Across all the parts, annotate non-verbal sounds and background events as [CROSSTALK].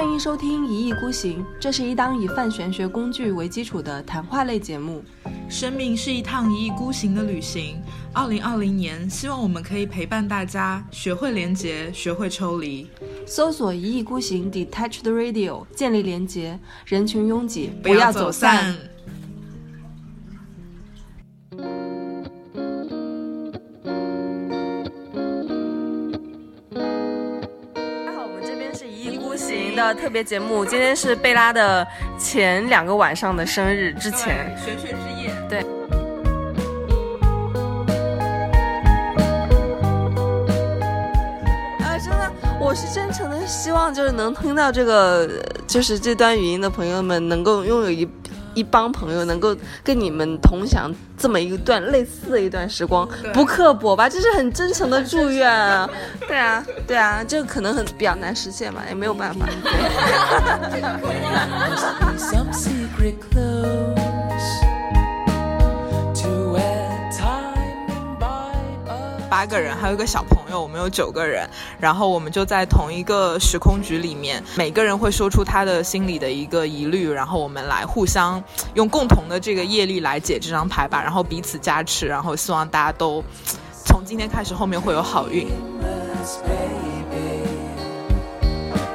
欢迎收听《一意孤行》，这是一档以泛玄学工具为基础的谈话类节目。生命是一趟一意孤行的旅行。二零二零年，希望我们可以陪伴大家，学会连结，学会抽离。搜索“一意孤行 ”，Detached Radio，建立连结，人群拥挤，不要走散。特别节目，今天是贝拉的前两个晚上的生日之前。玄学之夜，对。啊，真的，我是真诚的希望，就是能听到这个，就是这段语音的朋友们，能够拥有一一帮朋友，能够跟你们同享这么一段类似的一段时光，不刻薄吧？这是很真诚的祝愿啊！[LAUGHS] 对啊，对啊，这个可能很比较难实现吧，也没有办法。八个人，还有一个小朋友，我们有九个人。然后我们就在同一个时空局里面，每个人会说出他的心里的一个疑虑，然后我们来互相用共同的这个业力来解这张牌吧，然后彼此加持，然后希望大家都从今天开始后面会有好运。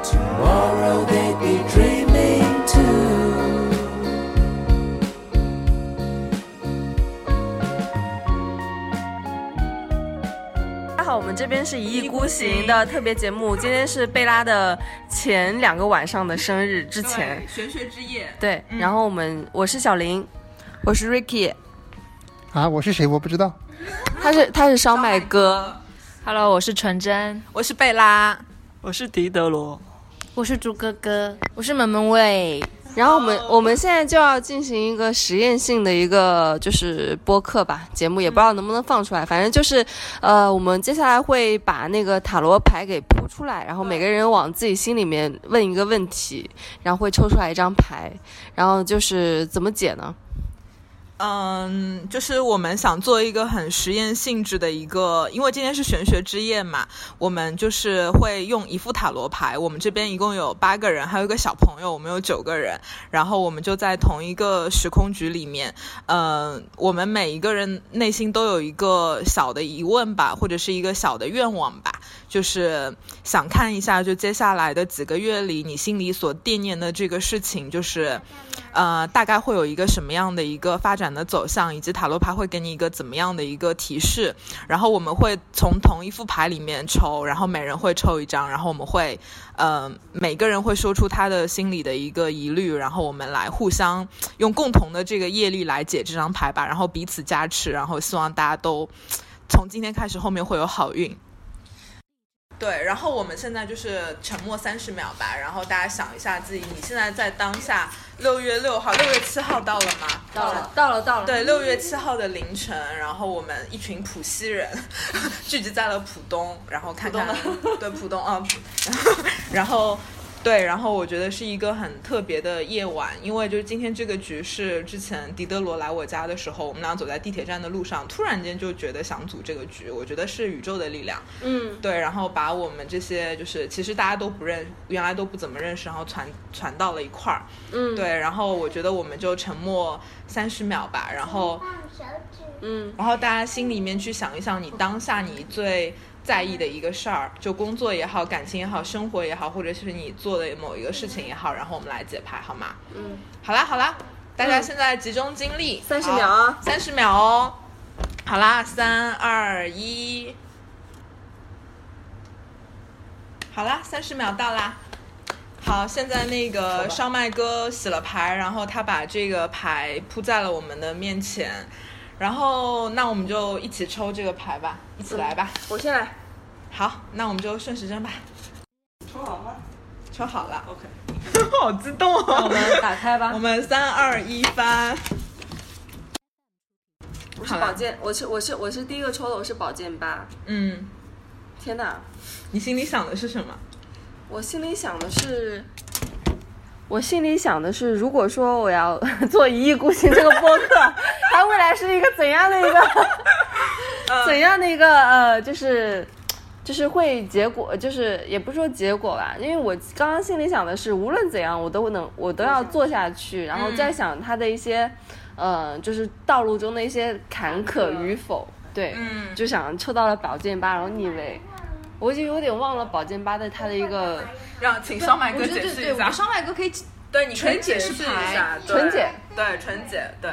Tomorrow they'd be dreaming to 我们这边是一意孤行的特别节目，今天是贝拉的前两个晚上的生日之前。玄学之夜，对，然后我们我是小林，我是 Ricky，啊，我是谁？我不知道。他是他是烧麦哥，Hello，我是纯真，我是贝拉。我是狄德罗，我是猪哥哥，我是门门卫。然后我们我们现在就要进行一个实验性的一个就是播客吧节目，也不知道能不能放出来，反正就是呃，我们接下来会把那个塔罗牌给铺出来，然后每个人往自己心里面问一个问题，然后会抽出来一张牌，然后就是怎么解呢？嗯，就是我们想做一个很实验性质的一个，因为今天是玄学之夜嘛，我们就是会用一副塔罗牌。我们这边一共有八个人，还有一个小朋友，我们有九个人。然后我们就在同一个时空局里面，嗯，我们每一个人内心都有一个小的疑问吧，或者是一个小的愿望吧，就是想看一下，就接下来的几个月里，你心里所惦念的这个事情，就是。呃，大概会有一个什么样的一个发展的走向，以及塔罗牌会给你一个怎么样的一个提示。然后我们会从同一副牌里面抽，然后每人会抽一张，然后我们会，呃，每个人会说出他的心里的一个疑虑，然后我们来互相用共同的这个业力来解这张牌吧，然后彼此加持，然后希望大家都从今天开始后面会有好运。对，然后我们现在就是沉默三十秒吧，然后大家想一下自己，你现在在当下六月六号、六月七号到了吗？到了，到了，到了。对，六月七号的凌晨，然后我们一群浦西人 [LAUGHS] 聚集在了浦东，然后看看对浦东啊，[LAUGHS] 然后对，然后我觉得是一个很特别的夜晚，因为就是今天这个局是之前狄德罗来我家的时候，我们俩走在地铁站的路上，突然间就觉得想组这个局，我觉得是宇宙的力量，嗯，对，然后把我们这些就是其实大家都不认，原来都不怎么认识，然后传传到了一块儿，嗯，对，然后我觉得我们就沉默三十秒吧，然后，嗯，然后大家心里面去想一想，你当下你最在意的一个事儿，就工作也好，感情也好，生活也好，或者是你做的某一个事情也好，然后我们来解牌，好吗？嗯，好啦好啦，大家现在集中精力，三十秒啊三十秒哦。好啦，三二一，好啦，三十秒到啦。好，现在那个烧麦哥洗了牌，然后他把这个牌铺在了我们的面前，然后那我们就一起抽这个牌吧，一起来吧。我先来。好，那我们就顺时针吧。抽好吗抽好了，？OK，[LAUGHS] 好激动哦！那我们打开吧我。们三二一翻。我是宝剑，我是我是我是第一个抽的，我是宝剑八。嗯，天哪，你心里想的是什么？我心里想的是，我心里想的是，如果说我要 [LAUGHS] 做一意孤行这个播客，[LAUGHS] 它未来是一个怎样的一个 [LAUGHS] 怎样的一个呃，就是就是会结果，就是也不是说结果吧，因为我刚刚心里想的是，无论怎样，我都能，我都要做下去，然后再想它的一些，呃，就是道路中的一些坎坷与否，对，嗯。就想抽到了宝剑八，然后逆位，我已经有点忘了宝剑八的它的一个 [LAUGHS] 让请烧麦哥解释一下。烧麦哥可以对，你纯解解释一下。纯解，对，纯解，对。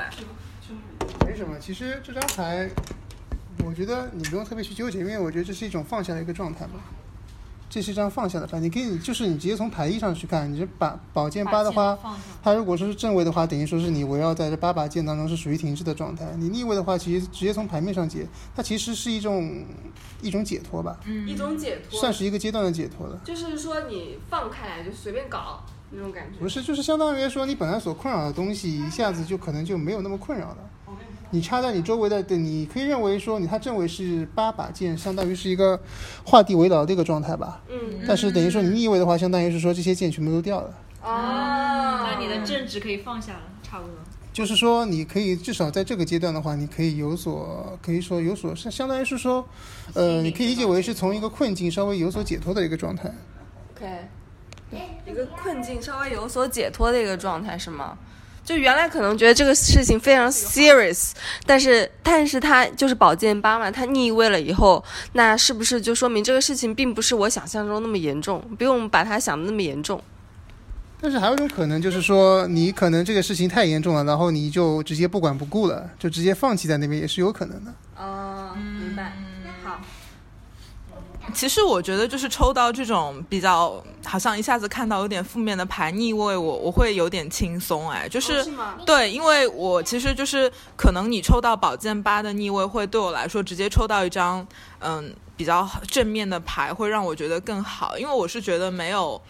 没什么。其实这张牌，我觉得你不用特别去纠结，因为我觉得这是一种放下的一个状态嘛。这是一张放下的牌，你可以就是你直接从牌意上去看，你这把宝剑八的话，它如果说是正位的话，等于说是你围绕在这八把剑当中是属于停滞的状态。你逆位的话，其实直接从牌面上解，它其实是一种一种解脱吧，一种解脱，算是一个阶段的解脱了。就是说你放开来就随便搞那种感觉不。是，就是相当于说你本来所困扰的东西，一下子就可能就没有那么困扰了。你插在你周围的，对，你可以认为说你它正位是八把剑，相当于是一个画地为牢的一个状态吧。嗯，但是等于说你逆位的话，相当于是说这些剑全部都掉了。哦，那你的正直可以放下了，差不多。就是说，你可以至少在这个阶段的话，你可以有所，可以说有所，相相当于是说，呃，你可以理解为是从一个困境稍微有所解脱的一个状态。OK，一个困境稍微有所解脱的一个状态是吗？就原来可能觉得这个事情非常 serious，但是但是他就是宝剑八嘛，他逆位了以后，那是不是就说明这个事情并不是我想象中那么严重，不用把它想的那么严重？但是还有一种可能，就是说你可能这个事情太严重了，然后你就直接不管不顾了，就直接放弃在那边，也是有可能的。哦，明白。好，其实我觉得就是抽到这种比较好像一下子看到有点负面的牌逆位，我我会有点轻松哎，就是,、哦是对，因为我其实就是可能你抽到宝剑八的逆位，会对我来说直接抽到一张嗯比较正面的牌，会让我觉得更好，因为我是觉得没有。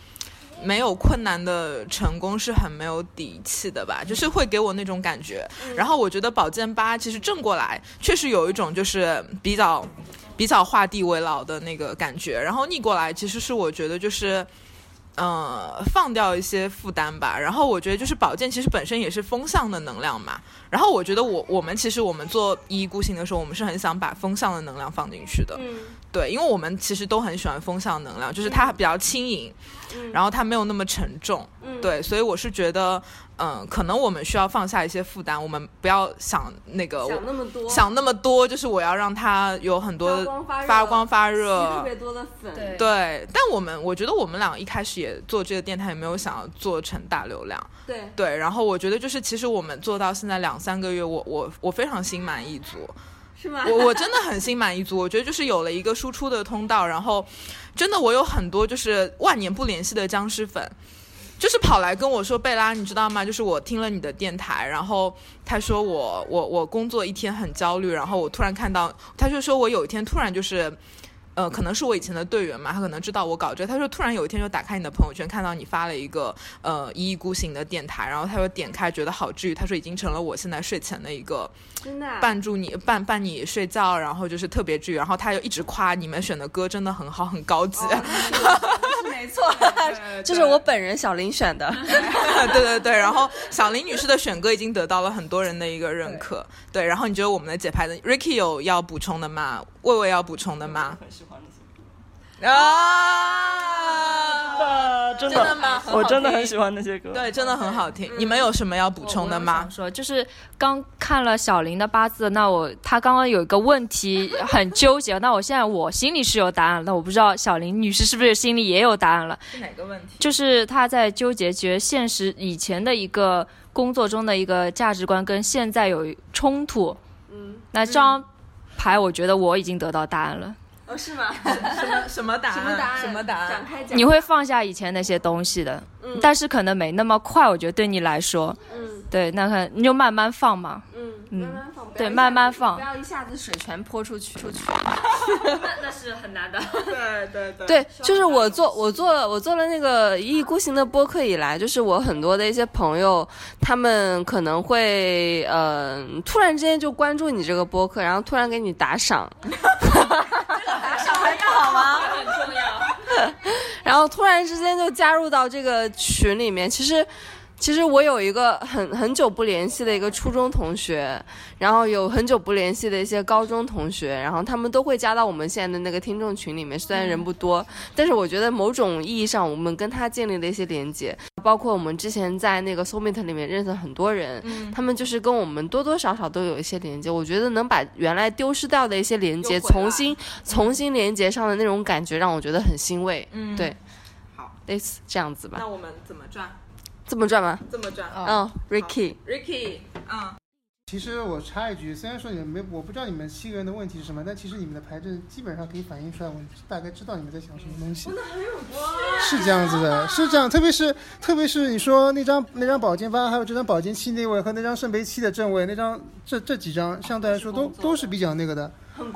没有困难的成功是很没有底气的吧，就是会给我那种感觉。然后我觉得宝剑八其实正过来确实有一种就是比较比较画地为牢的那个感觉，然后逆过来其实是我觉得就是。呃，放掉一些负担吧。然后我觉得就是宝剑其实本身也是风向的能量嘛。然后我觉得我我们其实我们做一意孤行的时候，我们是很想把风向的能量放进去的。嗯对，因为我们其实都很喜欢风向能量，就是它比较轻盈，嗯然后它没有那么沉重。嗯，对，所以我是觉得，嗯、可能我们需要放下一些负担，我们不要想那个想那么多，想那么多，就是我要让它有很多发光发热发光发热特别多的粉，对对，但我们我觉得我们俩一开始也做这个电台，也没有想要做成大流量。对对，然后我觉得就是其实我们做到现在两三个月，我我我非常心满意足。[LAUGHS] 是吗？我我真的很心满意足，我觉得就是有了一个输出的通道，然后真的我有很多就是万年不联系的僵尸粉。就是跑来跟我说贝拉，你知道吗？就是我听了你的电台，然后他说我我我工作一天很焦虑，然后我突然看到，他就说我有一天突然就是，呃，可能是我以前的队员嘛，他可能知道我搞这个，他说突然有一天就打开你的朋友圈，看到你发了一个呃一意孤行的电台，然后他说点开觉得好治愈，他说已经成了我现在睡前的一个真的啊、伴住你伴伴你睡觉，然后就是特别治愈，然后他又一直夸你们选的歌真的很好，很高级。是没错，[LAUGHS] 这是我本人小林选的。[LAUGHS] 对对对，然后小林女士的选歌已经得到了很多人的一个认可。对，然后你觉得我们的节拍的 Ricky 有要补充的吗？魏魏要补充的吗？很喜欢那些啊，歌，真真的吗我真的很喜欢那些歌。对，真的很好听。你们有什么要补充的吗想？说就是刚看了小林的八字，那我他刚刚有一个问题很纠结，那我现在我心里是有答案的，我不知道小林女士是不是心里也有答案了。是哪个问题？就是他在纠结，觉得现实以前的一个工作中的一个价值观跟现在有冲突。嗯，那这张牌，我觉得我已经得到答案了。哦，是吗？什么什么答案？什么答案？什么答案？展开讲。你会放下以前那些东西的，嗯但是可能没那么快。我觉得对你来说，嗯对，那可你就慢慢放嘛。嗯，嗯慢慢放，对慢慢放不要一下子水全泼出去。出去。[LAUGHS] 那是很难的。对对对对，就是我做我做了我做了那个一意孤行的播客以来，就是我很多的一些朋友，他们可能会呃突然之间就关注你这个播客，然后突然给你打赏，打赏还好吗？很重要。[LAUGHS] 然后突然之间就加入到这个群里面，其实。其实我有一个很很久不联系的一个初中同学，然后有很久不联系的一些高中同学，然后他们都会加到我们现在的那个听众群里面。虽然人不多，但是我觉得某种意义上，我们跟他建立了一些连接。包括我们之前在那个 Soulmate 里面认识很多人，他们就是跟我们多多少少都有一些连接。我觉得能把原来丢失掉的一些连接重新重新连接上的那种感觉，让我觉得很欣慰。嗯对，好，类似这样子吧那。我们怎么转？这么转吗？这么转。嗯，Ricky，Ricky，嗯，其实我插一句，虽然说你们没，我不知道你们七个人的问题是什么，但其实你们的牌阵基本上可以反映出来，我大概知道你们在想什么东西。是这样子的，是这样，特别是特别是你说那张那张宝剑八，还有这张宝剑七那位和那张圣杯七的正位，那张这这几张相对来说都都是比较那个的，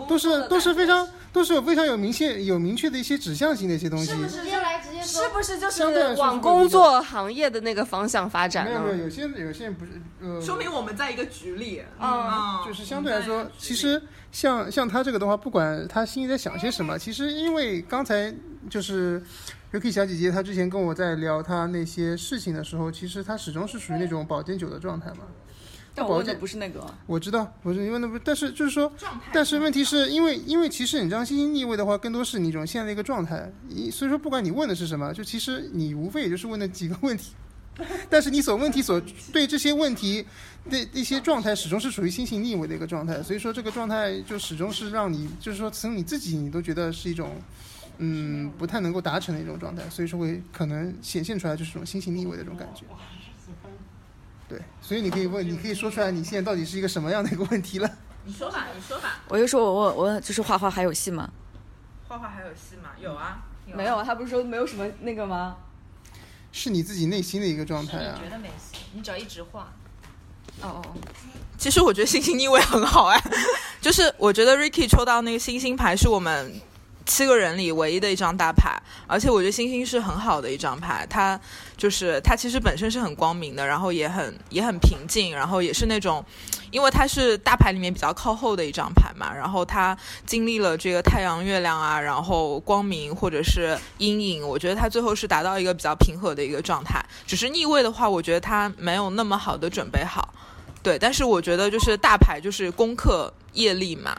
都是都是非常都是有非常有明确有明确的一些指向性的一些东西。直接来直接是不是就相对来说是往工作行业的那个方向发展呢？没有没有，有些有些人不是呃，说明我们在一个局里。嗯就是相对来说，其实像像他这个的话，不管他心里在想些什么，其实因为刚才就是 Yuki 小姐姐她之前跟我在聊她那些事情的时候，其实她始终是属于那种保健酒的状态嘛。但我问的不是那个，我知道，不是因为那不，但是就是说，但是问题是因为因为其实你这张星星逆位的话，更多是你一种现在的一个状态，一所以说不管你问的是什么，就其实你无非也就是问那几个问题，[LAUGHS] 但是你所问题所对这些问题的一些状态始终是属于星星逆位的一个状态，所以说这个状态就始终是让你就是说从你自己你都觉得是一种。嗯，不太能够达成的一种状态，所以说会可能显现出来就是这种星星逆位的这种感觉。对，所以你可以问，你可以说出来你现在到底是一个什么样的一个问题了。你说吧，你说吧。我就说我我我就是画画还有戏吗？画画还有戏吗？有啊。没有，啊，他不是说没有什么那个吗？是你自己内心的一个状态啊。得没戏，你只要一直画。哦哦哦，其实我觉得星星逆位很好哎，[LAUGHS] 就是我觉得 Ricky 抽到那个星星牌是我们七个人里唯一的一张大牌，而且我觉得星星是很好的一张牌，它就是它其实本身是很光明的，然后也很也很平静，然后也是那种，因为它是大牌里面比较靠后的一张牌嘛，然后它经历了这个太阳、月亮啊，然后光明或者是阴影，我觉得它最后是达到一个比较平和的一个状态，只是逆位的话，我觉得它没有那么好的准备好。对，但是我觉得就是大牌就是攻克业力嘛，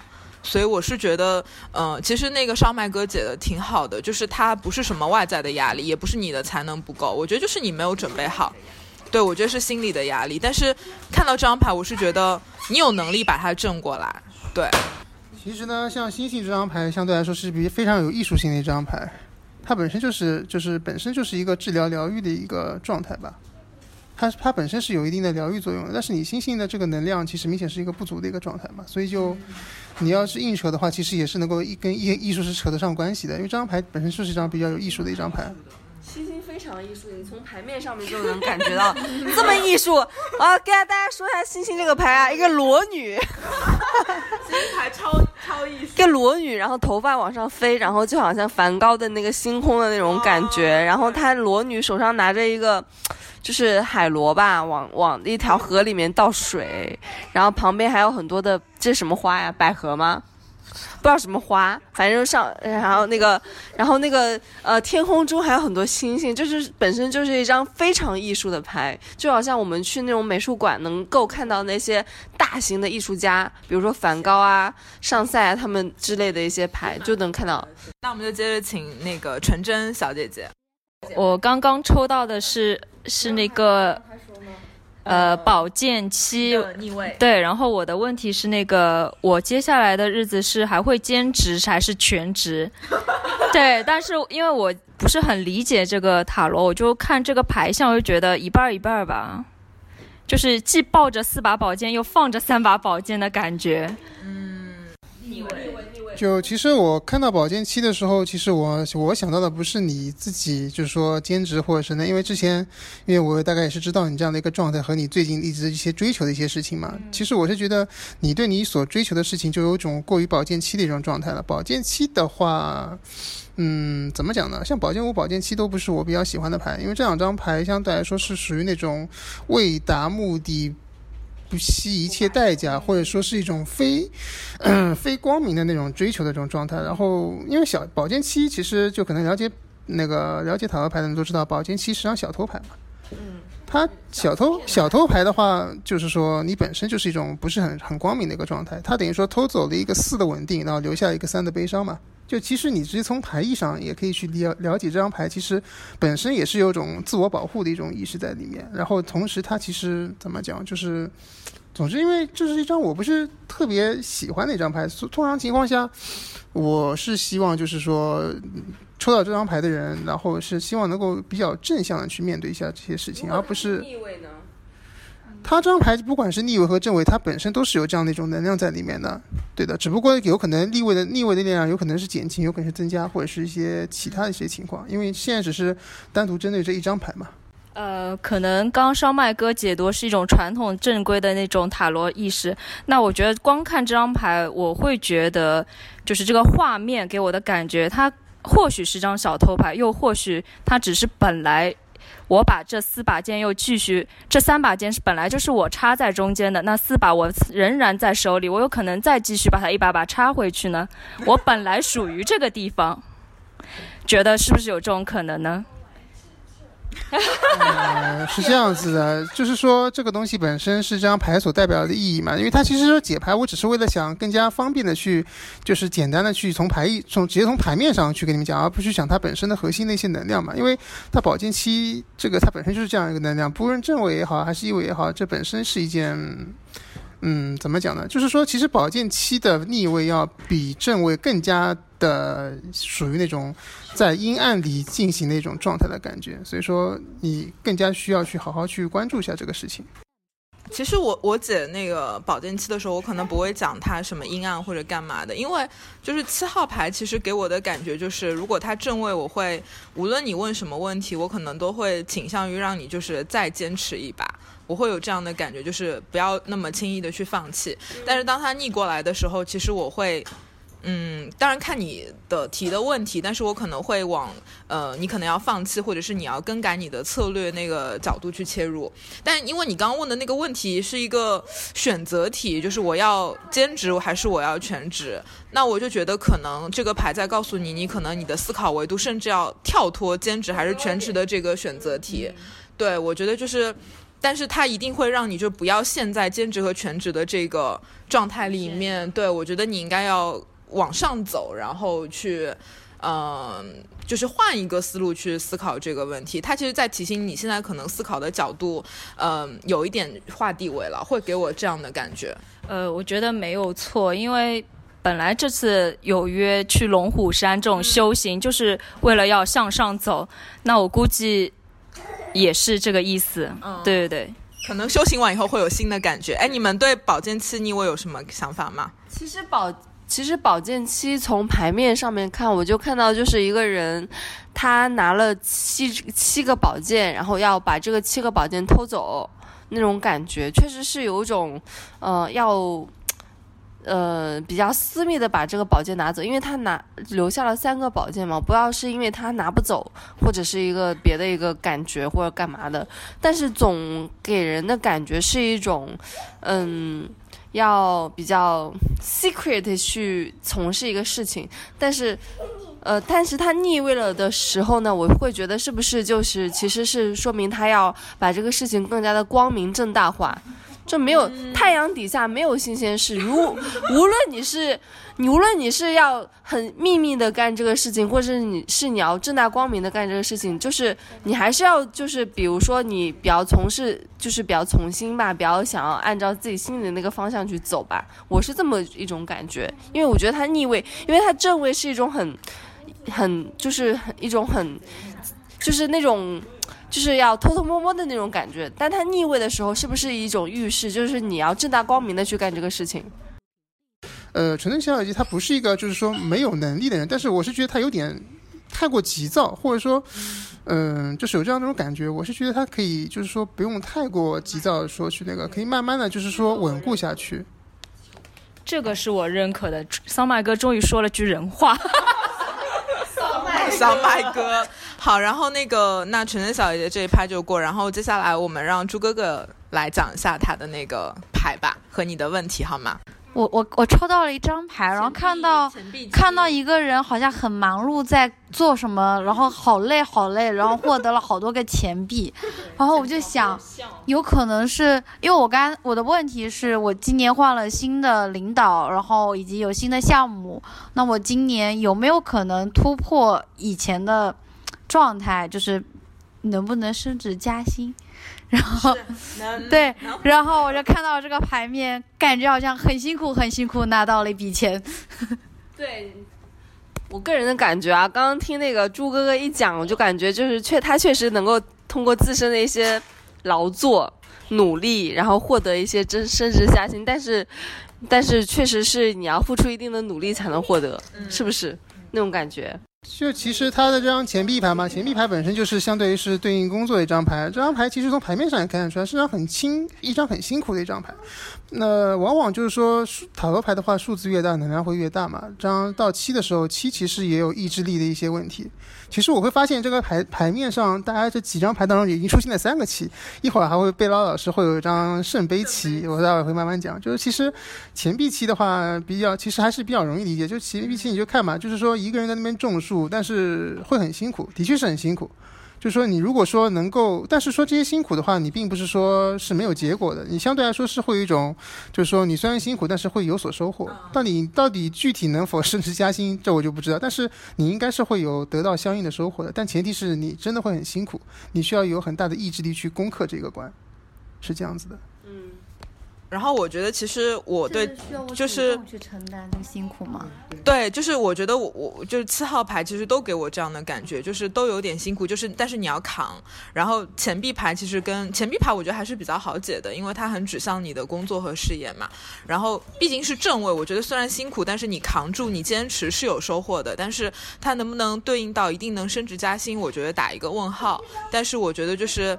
所以我是觉得，嗯、其实那个烧麦哥解的挺好的，就是他不是什么外在的压力，也不是你的才能不够，我觉得就是你没有准备好。对，我觉得是心理的压力，但是看到这张牌，我是觉得你有能力把它正过来。对，其实呢，像星星这张牌相对来说是比非常有艺术性的一张牌，它本身就是就是本身就是一个治疗疗愈的一个状态吧。它它本身是有一定的疗愈作用的，但是你星星的这个能量其实明显是一个不足的一个状态嘛，所以就你要是硬扯的话，其实也是能够一跟艺艺术是扯得上关系的，因为这张牌本身就是一张比较有艺术的一张牌。星星非常艺术，你从牌面上面就能感觉到这么艺术啊！给大家说一下星星这个牌啊，一个裸女，[LAUGHS] 牌超超艺术一个裸女，然后头发往上飞，然后就好像梵高的那个星空的那种感觉。然后她裸女手上拿着一个，就是海螺吧，往往一条河里面倒水，然后旁边还有很多的，这是什么花呀？百合吗？不知道什么花，反正上，然后那个，然后那个，呃，天空中还有很多星星，就是本身就是一张非常艺术的牌，就好像我们去那种美术馆能够看到那些大型的艺术家，比如说梵高啊、上塞啊他们之类的一些牌，就能看到。那我们就接着请那个纯真小姐姐。我刚刚抽到的是是那个呃宝剑七，逆位，对，然后我的问题是那个我接下来的日子是还会兼职还是全职？[LAUGHS] 对，但是因为我不是很理解这个塔罗，我就看这个牌相，我就觉得一半一半吧，就是既抱着四把宝剑又放着三把宝剑的感觉。就其实我看到宝剑七的时候，其实我我想到的不是你自己，就是说兼职或者是呢，因为之前，因为我大概也是知道你这样的一个状态和你最近一直一些追求的一些事情嘛。其实我是觉得你对你所追求的事情就有一种过于宝剑七的一种状态了。宝剑七的话，嗯，怎么讲呢？像宝剑五、宝剑七都不是我比较喜欢的牌，因为这两张牌相对来说是属于那种为达目的。不惜一切代价，或者说是一种非，嗯、[CLEARS THROAT] 非光明的那种追求的这种状态。然后，因为小宝剑七其实就可能了解那个了解塔罗牌的人都知道，宝剑七是张小偷牌嘛。嗯。他小偷小偷牌的话，就是说你本身就是一种不是很很光明的一个状态，他等于说偷走了一个四的稳定，然后留下一个三的悲伤嘛。就其实你直接从牌意上也可以去了了解这张牌，其实本身也是有种自我保护的一种意识在里面。然后同时它其实怎么讲，就是总之因为这是一张我不是特别喜欢的一张牌，通常情况下我是希望就是说抽到这张牌的人，然后是希望能够比较正向的去面对一下这些事情，而不是？它这张牌不管是逆位和正位，它本身都是有这样的一种能量在里面的，对的。只不过有可能逆位的逆位的力量有可能是减轻，有可能是增加，或者是一些其他的一些情况。因为现在只是单独针对这一张牌嘛。呃，可能刚烧麦哥解读是一种传统正规的那种塔罗意识。那我觉得光看这张牌，我会觉得就是这个画面给我的感觉，它或许是张小偷牌，又或许它只是本来我把这四把剑又继续，这三把剑是本来就是我插在中间的，那四把我仍然在手里，我有可能再继续把它一把把插回去呢。我本来属于这个地方，觉得是不是有这种可能呢？呃，是这样子的，就是说这个东西本身是这张牌所代表的意义嘛，因为它其实说解牌，我只是为了想更加方便的去，就是简单的去从牌意从直接从牌面上去跟你们讲，而不去讲它本身的核心的一些能量嘛，因为它保健期这个它本身就是这样一个能量，不论正位也好还是逆位也好，这本身是一件。嗯，怎么讲呢？就是说，其实宝剑七的逆位要比正位更加的属于那种在阴暗里进行的一种状态的感觉，所以说你更加需要去好好去关注一下这个事情。其实我我姐那个保健期的时候，我可能不会讲她什么阴暗或者干嘛的，因为就是七号牌其实给我的感觉就是，如果它正位，我会无论你问什么问题，我可能都会倾向于让你就是再坚持一把。我会有这样的感觉，就是不要那么轻易的去放弃。但是当它逆过来的时候，其实我会，嗯，当然看你的提的问题，但是我可能会往呃，你可能要放弃，或者是你要更改你的策略那个角度去切入。但因为你刚刚问的那个问题是一个选择题，就是我要兼职还是我要全职，那我就觉得可能这个牌在告诉你，你可能你的思考维度甚至要跳脱兼职还是全职的这个选择题。对我觉得就是。但是它一定会让你就不要陷在兼职和全职的这个状态里面。对我觉得你应该要往上走，然后去，嗯、就是换一个思路去思考这个问题。他其实在提醒你现在可能思考的角度，嗯、有一点划地为了，会给我这样的感觉。呃，我觉得没有错，因为本来这次有约去龙虎山这种修行，就是为了要向上走。那我估计也是这个意思。嗯对对对。可能修行完以后会有新的感觉。哎，你们对宝剑七逆位有什么想法吗？其实宝其实宝剑七从牌面上面看，我就看到就是一个人，他拿了七七个宝剑，然后要把这个七个宝剑偷走，那种感觉确实是有一种，呃，要。呃，比较私密的把这个宝剑拿走，因为他拿留下了三个宝剑嘛，不要是因为他拿不走，或者是一个别的一个感觉或者干嘛的，但是总给人的感觉是一种，嗯，要比较 secret 去从事一个事情，但是，呃，但是他逆位了的时候呢，我会觉得是不是就是其实是说明他要把这个事情更加的光明正大化。就没有太阳底下没有新鲜事，如无论你是你无论你是要很秘密的干这个事情，或者是你是你要正大光明的干这个事情，就是你还是要就是比如说你比较从事就是比较从心吧，比较想要按照自己心里的那个方向去走吧，我是这么一种感觉，因为我觉得它逆位，因为它正位是一种很很就是很一种很就是那种。就是要偷偷摸摸的那种感觉，但它逆位的时候，是不是一种预示？就是你要正大光明的去干这个事情。呃，纯粹小小鸡他不是一个就是说没有能力的人，但是我是觉得他有点太过急躁，或者说，嗯、就是有这样那种感觉。我是觉得他可以就是说不用太过急躁，说去那个，可以慢慢的就是说稳固下去。这个是我认可的。桑麦哥终于说了句人话。[LAUGHS] 桑麦哥，好，然后那个那纯纯小姐姐这一拍就过，然后接下来我们让朱哥哥来讲一下他的那个牌吧和你的问题好吗？我我我抽到了一张牌，然后看到看到一个人好像很忙碌在做什么，然后好累好累，然后获得了好多个钱币，然后我就想，[LAUGHS] 有可能是因为我刚我的问题是我今年换了新的领导，然后以及有新的项目，那我今年有没有可能突破以前的状态，就是能不能升职加薪？[LAUGHS] 然后对，然后我就看到这个牌面，感觉好像很辛苦很辛苦拿到了一笔钱。[LAUGHS] 对，我个人的感觉啊，刚刚听那个朱哥哥一讲，我就感觉就是确他确实能够通过自身的一些劳作、努力，然后获得一些真升职加薪，但是但是确实是你要付出一定的努力才能获得，是不是那种感觉？就其实他的这张钱币牌嘛，钱币牌本身就是相对于是对应工作的一张牌。这张牌其实从牌面上也看得出来，是张很轻、一张很辛苦的一张牌。那往往就是说，塔罗牌的话，数字越大，能量会越大嘛。这张到七的时候，七其实也有意志力的一些问题。其实我会发现，这个牌牌面上，大家这几张牌当中已经出现了三个七，一会儿还会贝拉老师会有一张圣杯七，我待会儿会慢慢讲。就是其实钱币七的话，比较其实还是比较容易理解。就钱币七你就看嘛，就是说一个人在那边种树，但是会很辛苦，的确是很辛苦。就是说，你如果说能够，但是说这些辛苦的话，你并不是说是没有结果的，你相对来说是会有一种，就是说你虽然辛苦，但是会有所收获。到底到底具体能否升职加薪，这我就不知道。但是你应该是会有得到相应的收获的，但前提是你真的会很辛苦，你需要有很大的意志力去攻克这个关，是这样子的。然后我觉得，其实我对就是去承担这个辛苦吗？对，就是我觉得我我就是七号牌，其实都给我这样的感觉，就是都有点辛苦，就是但是你要扛。然后钱币牌其实跟钱币牌，我觉得还是比较好解的，因为它很指向你的工作和事业嘛。然后毕竟是正位，我觉得虽然辛苦，但是你扛住，你坚持是有收获的。但是它能不能对应到一定能升职加薪，我觉得打一个问号。但是我觉得就是。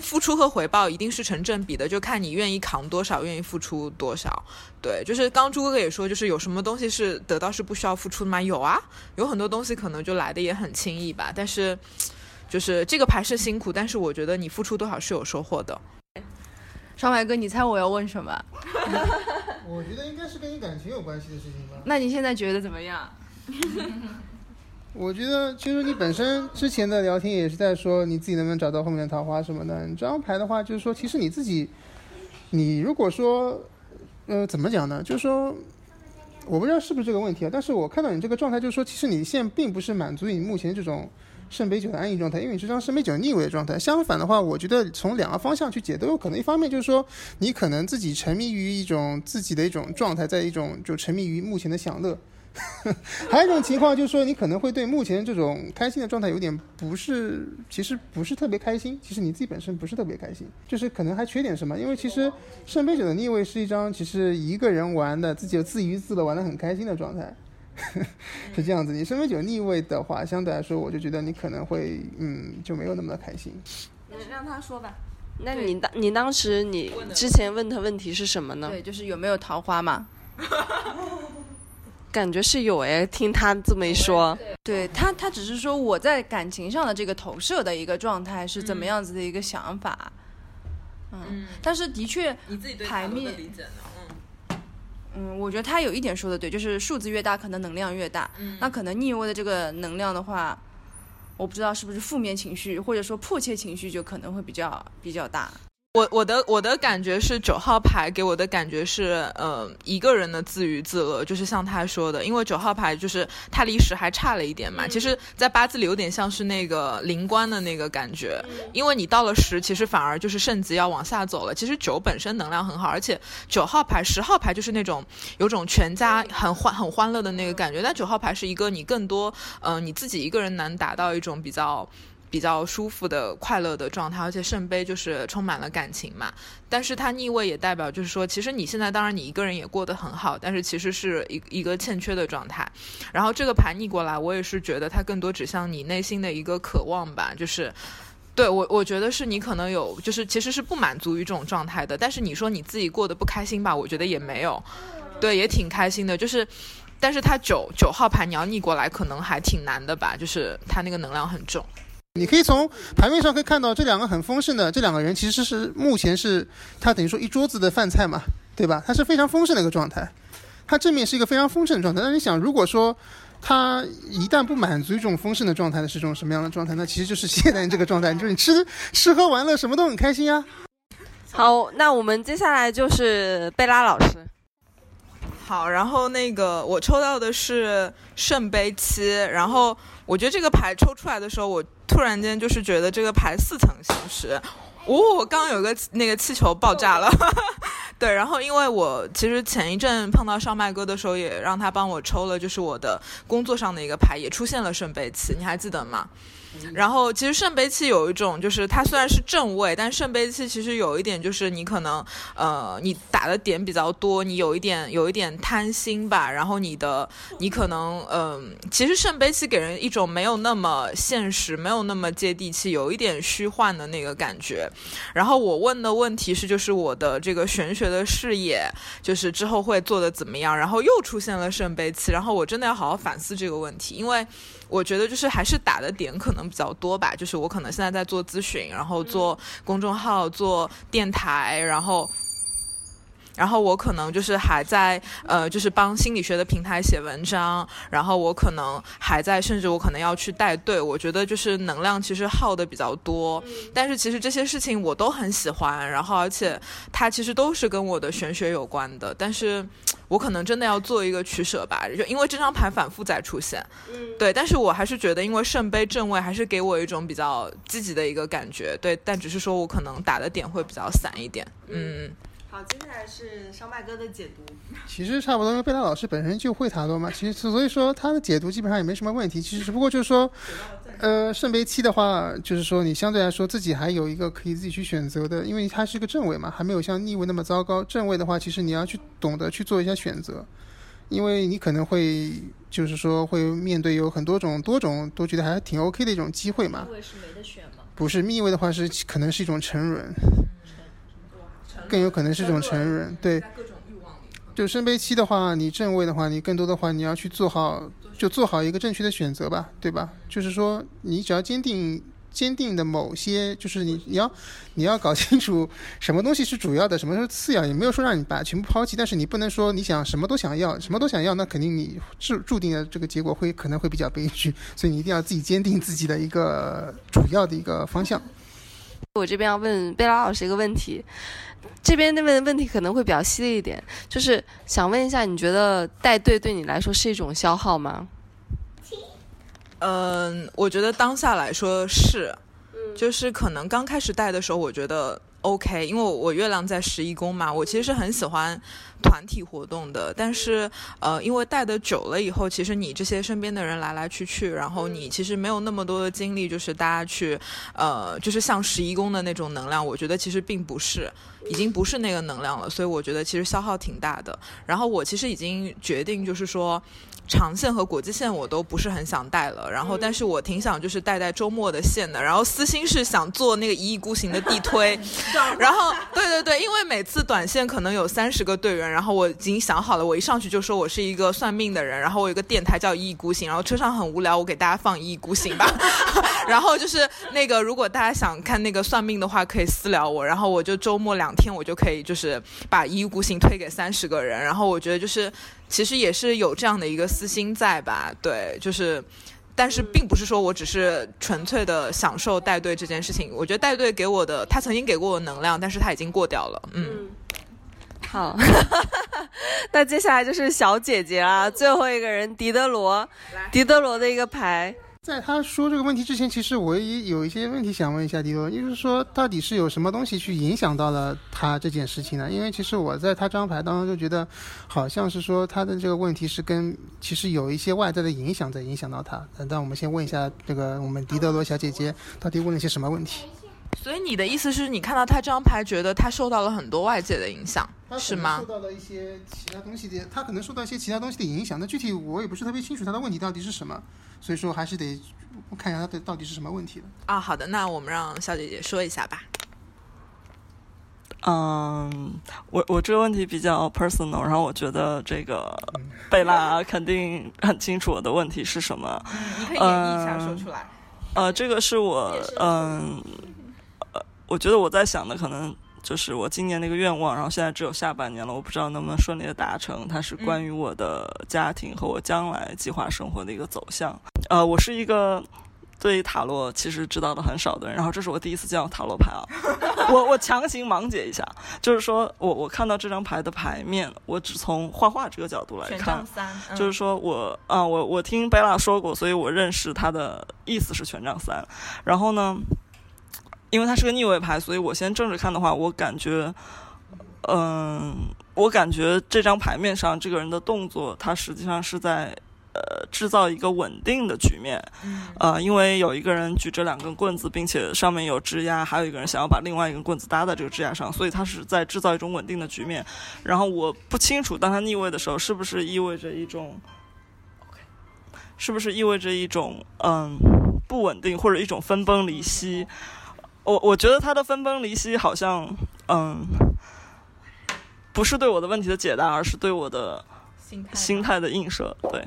付出和回报一定是成正比的，就看你愿意扛多少，愿意付出多少。对，就是刚朱哥哥也说，就是有什么东西是得到是不需要付出的吗？有啊，有很多东西可能就来的也很轻易吧。但是，就是这个牌是辛苦，但是我觉得你付出多少是有收获的。双白哥，你猜我要问什么？[LAUGHS] 我觉得应该是跟你感情有关系的事情吧。那你现在觉得怎么样？我觉得，其实你本身之前的聊天也是在说你自己能不能找到后面的桃花什么的。你这张牌的话，就是说，其实你自己，你如果说，呃，怎么讲呢？就是说，我不知道是不是这个问题啊，但是我看到你这个状态，就是说，其实你现在并不是满足于你目前这种圣杯九的安逸状态，因为你这张圣杯九逆位的状态。相反的话，我觉得从两个方向去解都有可能。一方面就是说，你可能自己沉迷于一种自己的一种状态，在一种就沉迷于目前的享乐。[LAUGHS] 还有一种情况就是说，你可能会对目前这种开心的状态有点不是，其实不是特别开心。其实你自己本身不是特别开心，就是可能还缺点什么。因为其实圣杯九的逆位是一张其实一个人玩的，自己有自娱自乐，玩的很开心的状态，[LAUGHS] 是这样子。你圣杯九逆位的话，相对来说，我就觉得你可能会嗯就没有那么的开心。让他说吧。那你当你当时你之前问他问题是什么呢？对，就是有没有桃花嘛？[LAUGHS] 感觉是有哎，听他这么一说，对他，他只是说我在感情上的这个投射的一个状态是怎么样子的一个想法。嗯，但是的确，你自己对牌面理解呢？嗯，我觉得他有一点说的对，就是数字越大，可能能量越大。嗯那可能逆位的这个能量的话，我不知道是不是负面情绪或者说迫切情绪就可能会比较比较大。我我的我的感觉是九号牌给我的感觉是，呃，一个人的自娱自乐，就是像他说的，因为九号牌就是他离十还差了一点嘛。其实，在八字里有点像是那个灵官的那个感觉，因为你到了十，其实反而就是圣级要往下走了。其实九本身能量很好，而且九号牌、十号牌就是那种有种全家很欢很欢乐的那个感觉，但九号牌是一个你更多，呃，你自己一个人能达到一种比较。比较舒服的、快乐的状态，而且圣杯就是充满了感情嘛。但是它逆位也代表，就是说，其实你现在当然你一个人也过得很好，但是其实是一一个欠缺的状态。然后这个牌逆过来，我也是觉得它更多指向你内心的一个渴望吧，就是。对我，我觉得是你可能有，就是其实是不满足于这种状态的。但是你说你自己过得不开心吧，我觉得也没有，对，也挺开心的。就是，但是它九九号牌你要逆过来，可能还挺难的吧，就是它那个能量很重。你可以从牌面上可以看到，这两个很丰盛的这两个人，其实是目前是他等于说一桌子的饭菜嘛，对吧？他是非常丰盛的一个状态。它正面是一个非常丰盛的状态。但是你想，如果说他一旦不满足一种丰盛的状态的是一种什么样的状态？那其实就是现在这个状态，就是你吃吃喝玩乐什么都很开心啊。好，那我们接下来就是贝拉老师。好，然后那个我抽到的是圣杯七，然后我觉得这个牌抽出来的时候，我突然间就是觉得这个牌似曾相识。哦，刚刚有个那个气球爆炸了，[LAUGHS] 对，然后因为我其实前一阵碰到上麦哥的时候，也让他帮我抽了，就是我的工作上的一个牌，也出现了圣杯七，你还记得吗？然后其实圣杯七有一种，就是它虽然是正位，但圣杯七其实有一点就是你可能呃你打的点比较多，你有一点有一点贪心吧，然后你的你可能嗯、其实圣杯七给人一种没有那么现实，没有那么接地气，有一点虚幻的那个感觉。然后我问的问题是，就是我的这个玄学的视野，就是之后会做的怎么样？然后又出现了圣杯七，然后我真的要好好反思这个问题，因为我觉得就是还是打的点可能比较多吧，就是我可能现在在做咨询，然后做公众号、做电台，然后。然后我可能就是还在呃，就是帮心理学的平台写文章，然后我可能还在，甚至我可能要去带队。我觉得就是能量其实耗的比较多，但是其实这些事情我都很喜欢，然后而且它其实都是跟我的玄学有关的，但是我可能真的要做一个取舍吧，就因为这张牌反复在出现，对，但是我还是觉得，因为圣杯正位还是给我一种比较积极的一个感觉，对，但只是说我可能打的点会比较散一点，嗯。好，接下来是烧麦哥的解读。[LAUGHS] 其实差不多，因为贝拉老师本身就会塔罗嘛，其实所以说他的解读基本上也没什么问题。其实只不过就是说，呃，圣杯七的话，就是说你相对来说自己还有一个可以自己去选择的，因为它是个正位嘛，还没有像逆位那么糟糕。正位的话，其实你要去懂得去做一下选择，因为你可能会就是说会面对有很多种多种都觉得还挺 OK 的一种机会嘛。位是没得选吗？不是逆位的话是可能是一种沉沦，更有可能是一种成人，对。就圣杯七的话，你正位的话，你更多的话你要去做好，就做好一个正确的选择吧，对吧？就是说，你只要坚定坚定的某些，就是你你要你要搞清楚什么东西是主要的，什么是次要，也没有说让你把全部抛弃，但是你不能说你想什么都想要，什么都想要，那肯定你注注定的这个结果会可能会比较悲剧，所以你一定要自己坚定自己的一个主要的一个方向。我这边要问贝拉老师一个问题，这边那问的问题可能会比较犀利一点，就是想问一下，你觉得带队对你来说是一种消耗吗？嗯，我觉得当下来说是，就是可能刚开始带的时候，我觉得 OK，因为我我月亮在十一宫嘛，我其实是很喜欢团体活动的，但是呃，因为带的久了以后，其实你这些身边的人来来去去，然后你其实没有那么多的精力，就是大家去呃，就是像十一宫的那种能量，我觉得其实并不是。已经不是那个能量了，所以我觉得其实消耗挺大的。然后我其实已经决定，就是说长线和国际线我都不是很想带了。然后，但是我挺想就是带带周末的线的。然后私心是想做那个一意孤行的地推。[LAUGHS] [LAUGHS] 然后，对对对，因为每次短线可能有三十个队员，然后我已经想好了，我一上去就说我是一个算命的人，然后我有个电台叫一意孤行，然后车上很无聊，我给大家放一意孤行吧。[LAUGHS] 然后就是那个，如果大家想看那个算命的话，可以私聊我。然后我就周末两天，我就可以就是把一意孤行推给三十个人。然后我觉得就是其实也是有这样的一个私心在吧？对，就是。但是并不是说我只是纯粹的享受带队这件事情，我觉得带队给我的，他曾经给过我能量，但是他已经过掉了，嗯。好，[LAUGHS] 那接下来就是小姐姐啦，最后一个人狄德罗，狄德罗的一个牌。在他说这个问题之前，其实我也有一些问题想问一下迪罗，就是说到底是有什么东西去影响到了他这件事情呢？因为其实我在他这张牌当中就觉得，好像是说他的这个问题是跟其实有一些外在的影响在影响到他。那我们先问一下这个我们迪德罗小姐姐到底问了些什么问题？所以你的意思是你看到他这张牌，觉得他受到了很多外界的影响，是吗受？到了一些其他东西的，他可能受到一些其他东西的影响。那具体我也不是特别清楚他的问题到底是什么，所以说还是得看一下他的到底是什么问题了。啊，好的，那我们让小姐姐说一下吧。嗯，我我这个问题比较 personal，然后我觉得这个贝拉肯定很清楚我的问题是什么。你可以演绎一下，说出来。呃，这个是我嗯，呃，我觉得我在想的可能就是我今年的一个愿望，然后现在只有下半年了，我不知道能不能顺利的达成。它是关于我的家庭和我将来计划生活的一个走向。呃，我是一个对塔罗其实知道的很少的人，然后这是我第一次见到塔罗牌啊，我我强行盲解一下，就是说我我看到这张牌的牌面，我只从画画这个角度来看，三，就是说我啊，我我听贝拉说过，所以我认识他的意思是权杖三。然后呢，因为它是个逆位牌，所以我先正着看的话，我感觉，嗯、我感觉这张牌面上这个人的动作，他实际上是在呃制造一个稳定的局面。呃，因为有一个人举着两根棍子，并且上面有枝桠，还有一个人想要把另外一根棍子搭在这个枝桠上，所以他是在制造一种稳定的局面。然后我不清楚，当他逆位的时候，是不是意味着一种，是不是意味着一种嗯不稳定或者一种分崩离析？我我觉得他的分崩离析好像嗯不是对我的问题的解答，而是对我的心态心态的映射。对，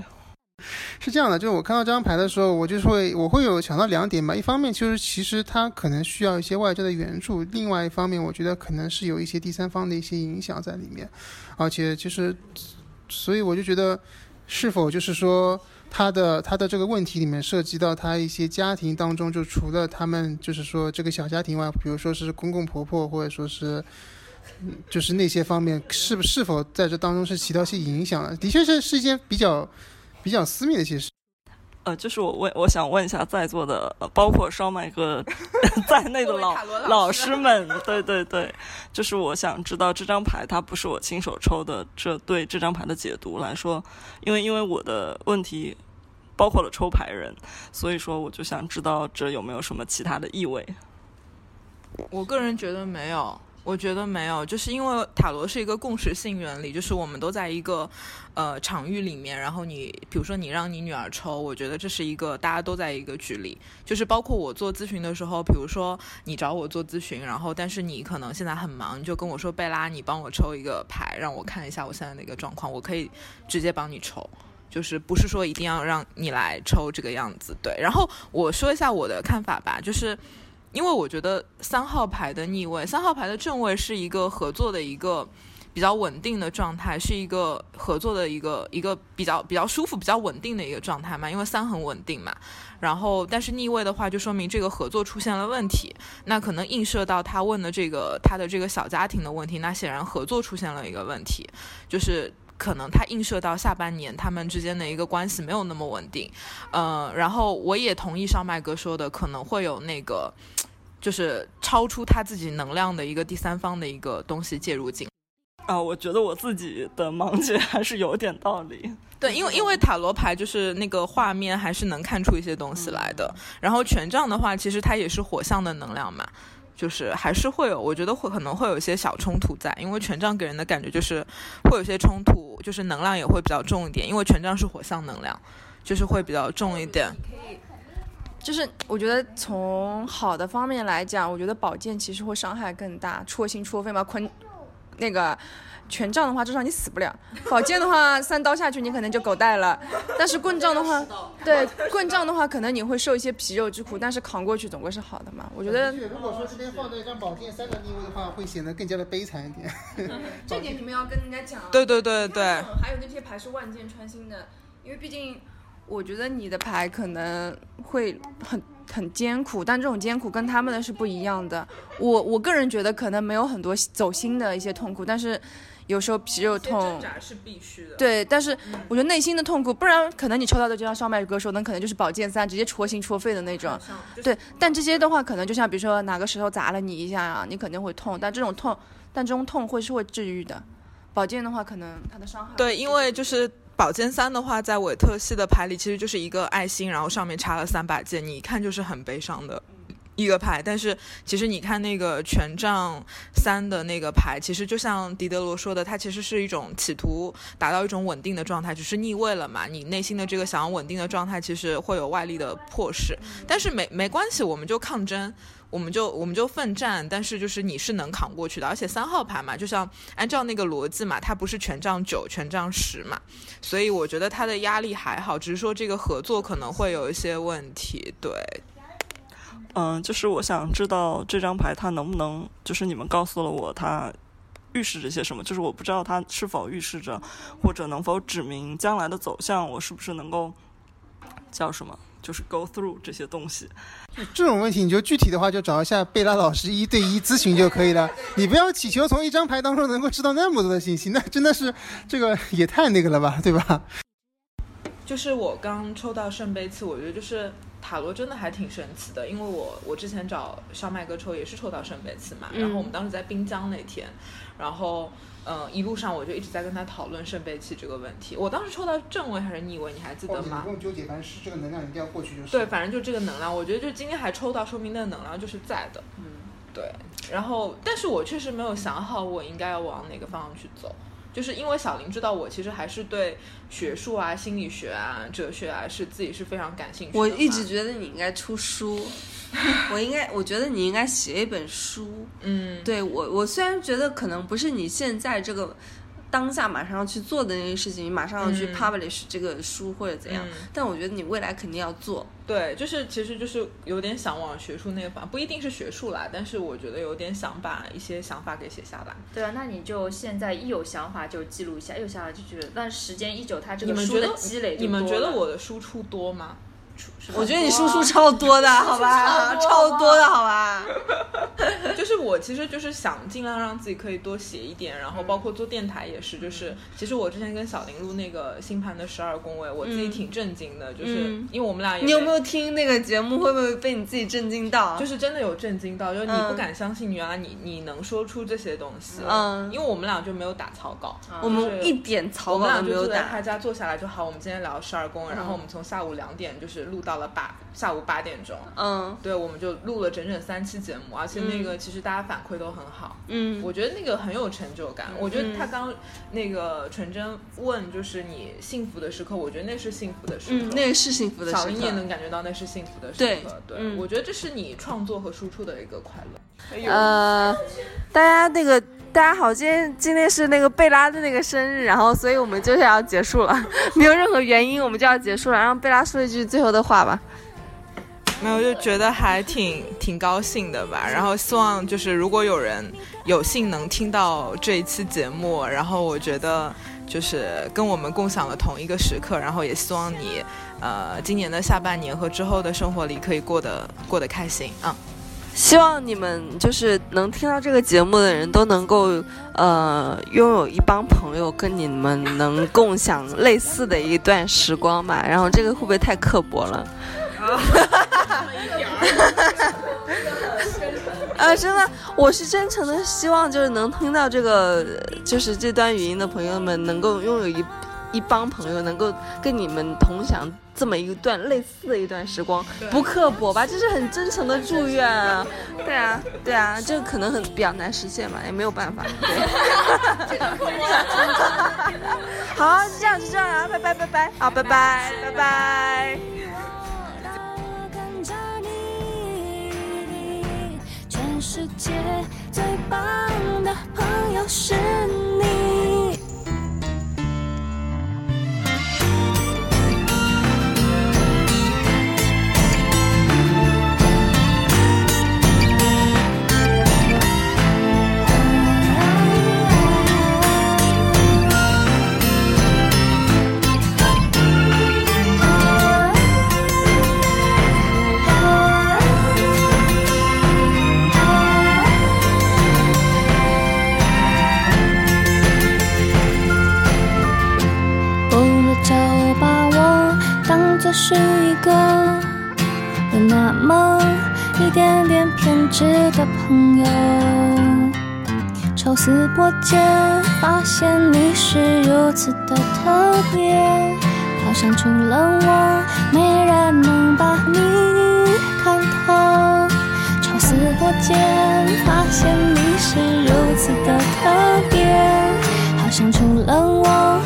是这样的，就是我看到这张牌的时候，我就是会我会有想到两点吧。一方面就是其实他可能需要一些外在的援助，另外一方面我觉得可能是有一些第三方的一些影响在里面，而且就是，所以我就觉得是否就是说。他的他的这个问题里面涉及到他一些家庭当中，就除了他们就是说这个小家庭外，比如说是公公婆婆，或者说是，就是那些方面，是不是否在这当中是起到一些影响的？的确是是一件比较比较私密的一些事。呃，就是我问，我想问一下在座的，呃、包括烧麦哥 [LAUGHS] 在内的老老师们，对对对，就是我想知道这张牌它不是我亲手抽的，这对这张牌的解读来说，因为因为我的问题包括了抽牌人，所以说我就想知道这有没有什么其他的意味。我个人觉得没有，我觉得没有，就是因为塔罗是一个共识性原理，就是我们都在一个呃场域里面，然后你比如说你让你女儿抽，我觉得这是一个大家都在一个局里，就是包括我做咨询的时候，比如说你找我做咨询，然后但是你可能现在很忙，你就跟我说贝拉，你帮我抽一个牌，让我看一下我现在的一个状况，我可以直接帮你抽。就是不是说一定要让你来抽这个样子，对。然后我说一下我的看法吧，就是因为我觉得三号牌的逆位，三号牌的正位是一个合作的一个比较稳定的状态，是一个合作的一个一个比较比较舒服、比较稳定的一个状态嘛。因为三很稳定嘛，然后但是逆位的话，就说明这个合作出现了问题，那可能映射到他问的这个他的这个小家庭的问题，那显然合作出现了一个问题，就是。可能它映射到下半年他们之间的一个关系没有那么稳定，呃，然后我也同意上麦哥说的，可能会有那个 [TSK] 就是超出他自己能量的一个第三方的一个东西介入进。啊，我觉得我自己的盲解还是有点道理。对，因为因为塔罗牌就是那个画面还是能看出一些东西来的，然后权杖的话，其实它也是火象的能量嘛。就是还是会有，我觉得会可能会有一些小冲突在，因为权杖给人的感觉就是会有些冲突，就是能量也会比较重一点，因为权杖是火象能量，就是会比较重一点。就是我觉得从好的方面来讲，我觉得宝剑其实会伤害更大，戳心戳肺嘛。坤那个权杖的话，至少你死不了；[LAUGHS] 宝剑的话，三刀下去你可能就狗带了。但是棍杖的话，对棍杖的话，可能你会受一些皮肉之苦，但是扛过去总归是好的嘛。我觉得如果说这边放在一张宝剑三个逆位的话，会显得更加的悲惨一点。[LAUGHS] 这点你们要跟人家讲。对对对对，还有那些牌是万箭穿心的，因为毕竟我觉得你的牌可能会很很艰苦，但这种艰苦跟他们的是不一样的。我我个人觉得可能没有很多走心的一些痛苦，但是有时候皮肉痛。扎是必须的。对，但是我觉得内心的痛苦，不然可能你抽到的就像烧麦哥说，那可能就是宝剑三，直接戳心戳肺的那种。对，但这些的话，可能就像比如说哪个石头砸了你一下啊，你肯定会痛，但这种痛，但这种痛会是会治愈的。宝剑的话，可能它的伤害对，因为就是宝剑三的话，在韦特系的牌里，其实就是一个爱心，然后上面插了三把剑，你一看就是很悲伤的。一个牌，但是其实你看那个权杖三的那个牌，其实就像狄德罗说的，它其实是一种企图达到一种稳定的状态，只是逆位了嘛。你内心的这个想要稳定的状态，其实会有外力的迫使，但是没没关系，我们就抗争。我们就我们就奋战，但是就是你是能扛过去的，而且三号牌嘛，就像按照那个逻辑嘛，它不是权杖九、权杖十嘛，所以我觉得他的压力还好，只是说这个合作可能会有一些问题。对，嗯、就是我想知道这张牌它能不能，就是你们告诉了我它预示着些什么，就是我不知道它是否预示着，或者能否指明将来的走向，我是不是能够叫什么，就是 go through 这些东西。这种问题，你就具体的话就找一下贝拉老师一对一咨询就可以了。你不要祈求从一张牌当中能够知道那么多的信息，那真的是这个也太那个了吧，对吧？就是我刚抽到圣杯次，我觉得就是塔罗真的还挺神奇的，因为我我之前找小麦哥抽也是抽到圣杯七嘛，然后我们当时在滨江那天，然后嗯、呃一路上我就一直在跟他讨论圣杯七这个问题。我当时抽到正位还是逆位，你还记得吗？不用纠结，反正是这个能量一定要过去就是对，反正就这个能量，我觉得就今天还抽到，说明那个能量就是在的。嗯，对。然后，但是我确实没有想好我应该要往哪个方向去走，就是因为小林知道我其实还是对学术啊、心理学啊、哲学啊是自己是非常感兴趣的。我一直觉得你应该出书，[LAUGHS] 我应该，我觉得你应该写一本书。嗯，对我，我虽然觉得可能不是你现在这个当下马上要去做的那些事情，你马上要去嗯 publish 这个书或者怎样，嗯但我觉得你未来肯定要做。对，就是其实就是有点想往学术那个方，不一定是学术啦，但是我觉得有点想把一些想法给写下来。对啊，那你就现在一有想法就记录一下，一有想法就觉得，但时间一久，它这个书的你们觉得积累就你们觉得我的输出多吗？我觉得你输出超多的，好吧，[LAUGHS] 超多的，好吧。[LAUGHS] 就是我其实就是想尽量让自己可以多写一点，然嗯后包括做电台也是，就是其实我之前跟小林录那个星盘的十二宫位，我自己挺震惊的，就是嗯因为我们俩也你有没有听那个节目？会不会被你自己震惊到？就是真的有震惊到，就是你嗯不敢相信原来你你能说出这些东西，嗯因为我们俩就没有打草稿，我们一点草稿都没有俩就坐在他。家坐下来就好，我们今天聊十二宫，然后我们从下午两点就是录到了八下午八点钟，嗯对，我们就录了整整三期节目，而且那个其实大家反馈都很好，嗯，我觉得那个很有成就感。我觉得他刚那个纯真问就是你幸福的时刻，我觉得那是幸福的时刻。嗯，那个是幸福的时刻。小林也能感觉到那是幸福的时刻。对，嗯我觉得这是你创作和输出的一个快乐。呃，大家那个大家好，今天今天是那个贝拉的那个生日，然后所以我们就是要结束了，没有任何原因，我们就要结束了。让贝拉说一句最后的话吧。没有，就觉得还挺挺高兴的吧。[LAUGHS] 然后希望就是如果有人有幸能听到这一期节目，然后我觉得就是跟我们共享了同一个时刻，然后也希望你呃今年的下半年和之后的生活里可以过得过得开心啊。希望你们就是能听到这个节目的人都能够呃拥有一帮朋友，跟你们能共享类似的一段时光吧。然后这个会不会太刻薄了？[LAUGHS] 啊，真的，我是真诚的希望，就是能听到这个，就是这段语音的朋友们，能够拥有一一帮朋友，能够跟你们同享这么一段类似的一段时光，不刻薄吧？这是很真诚的祝愿啊！对啊，对啊，这个可能很比较难实现嘛，也没有办法。对，[LAUGHS] 好，就这样，就这样啊，拜拜，拜拜，好，拜拜，拜拜。跟着你，全世界最棒的朋友是你。直播间，发现你是如此的特别，好像除了我，没人能把你看透。抽丝剥茧，发现你是如此的特别，好像除了我，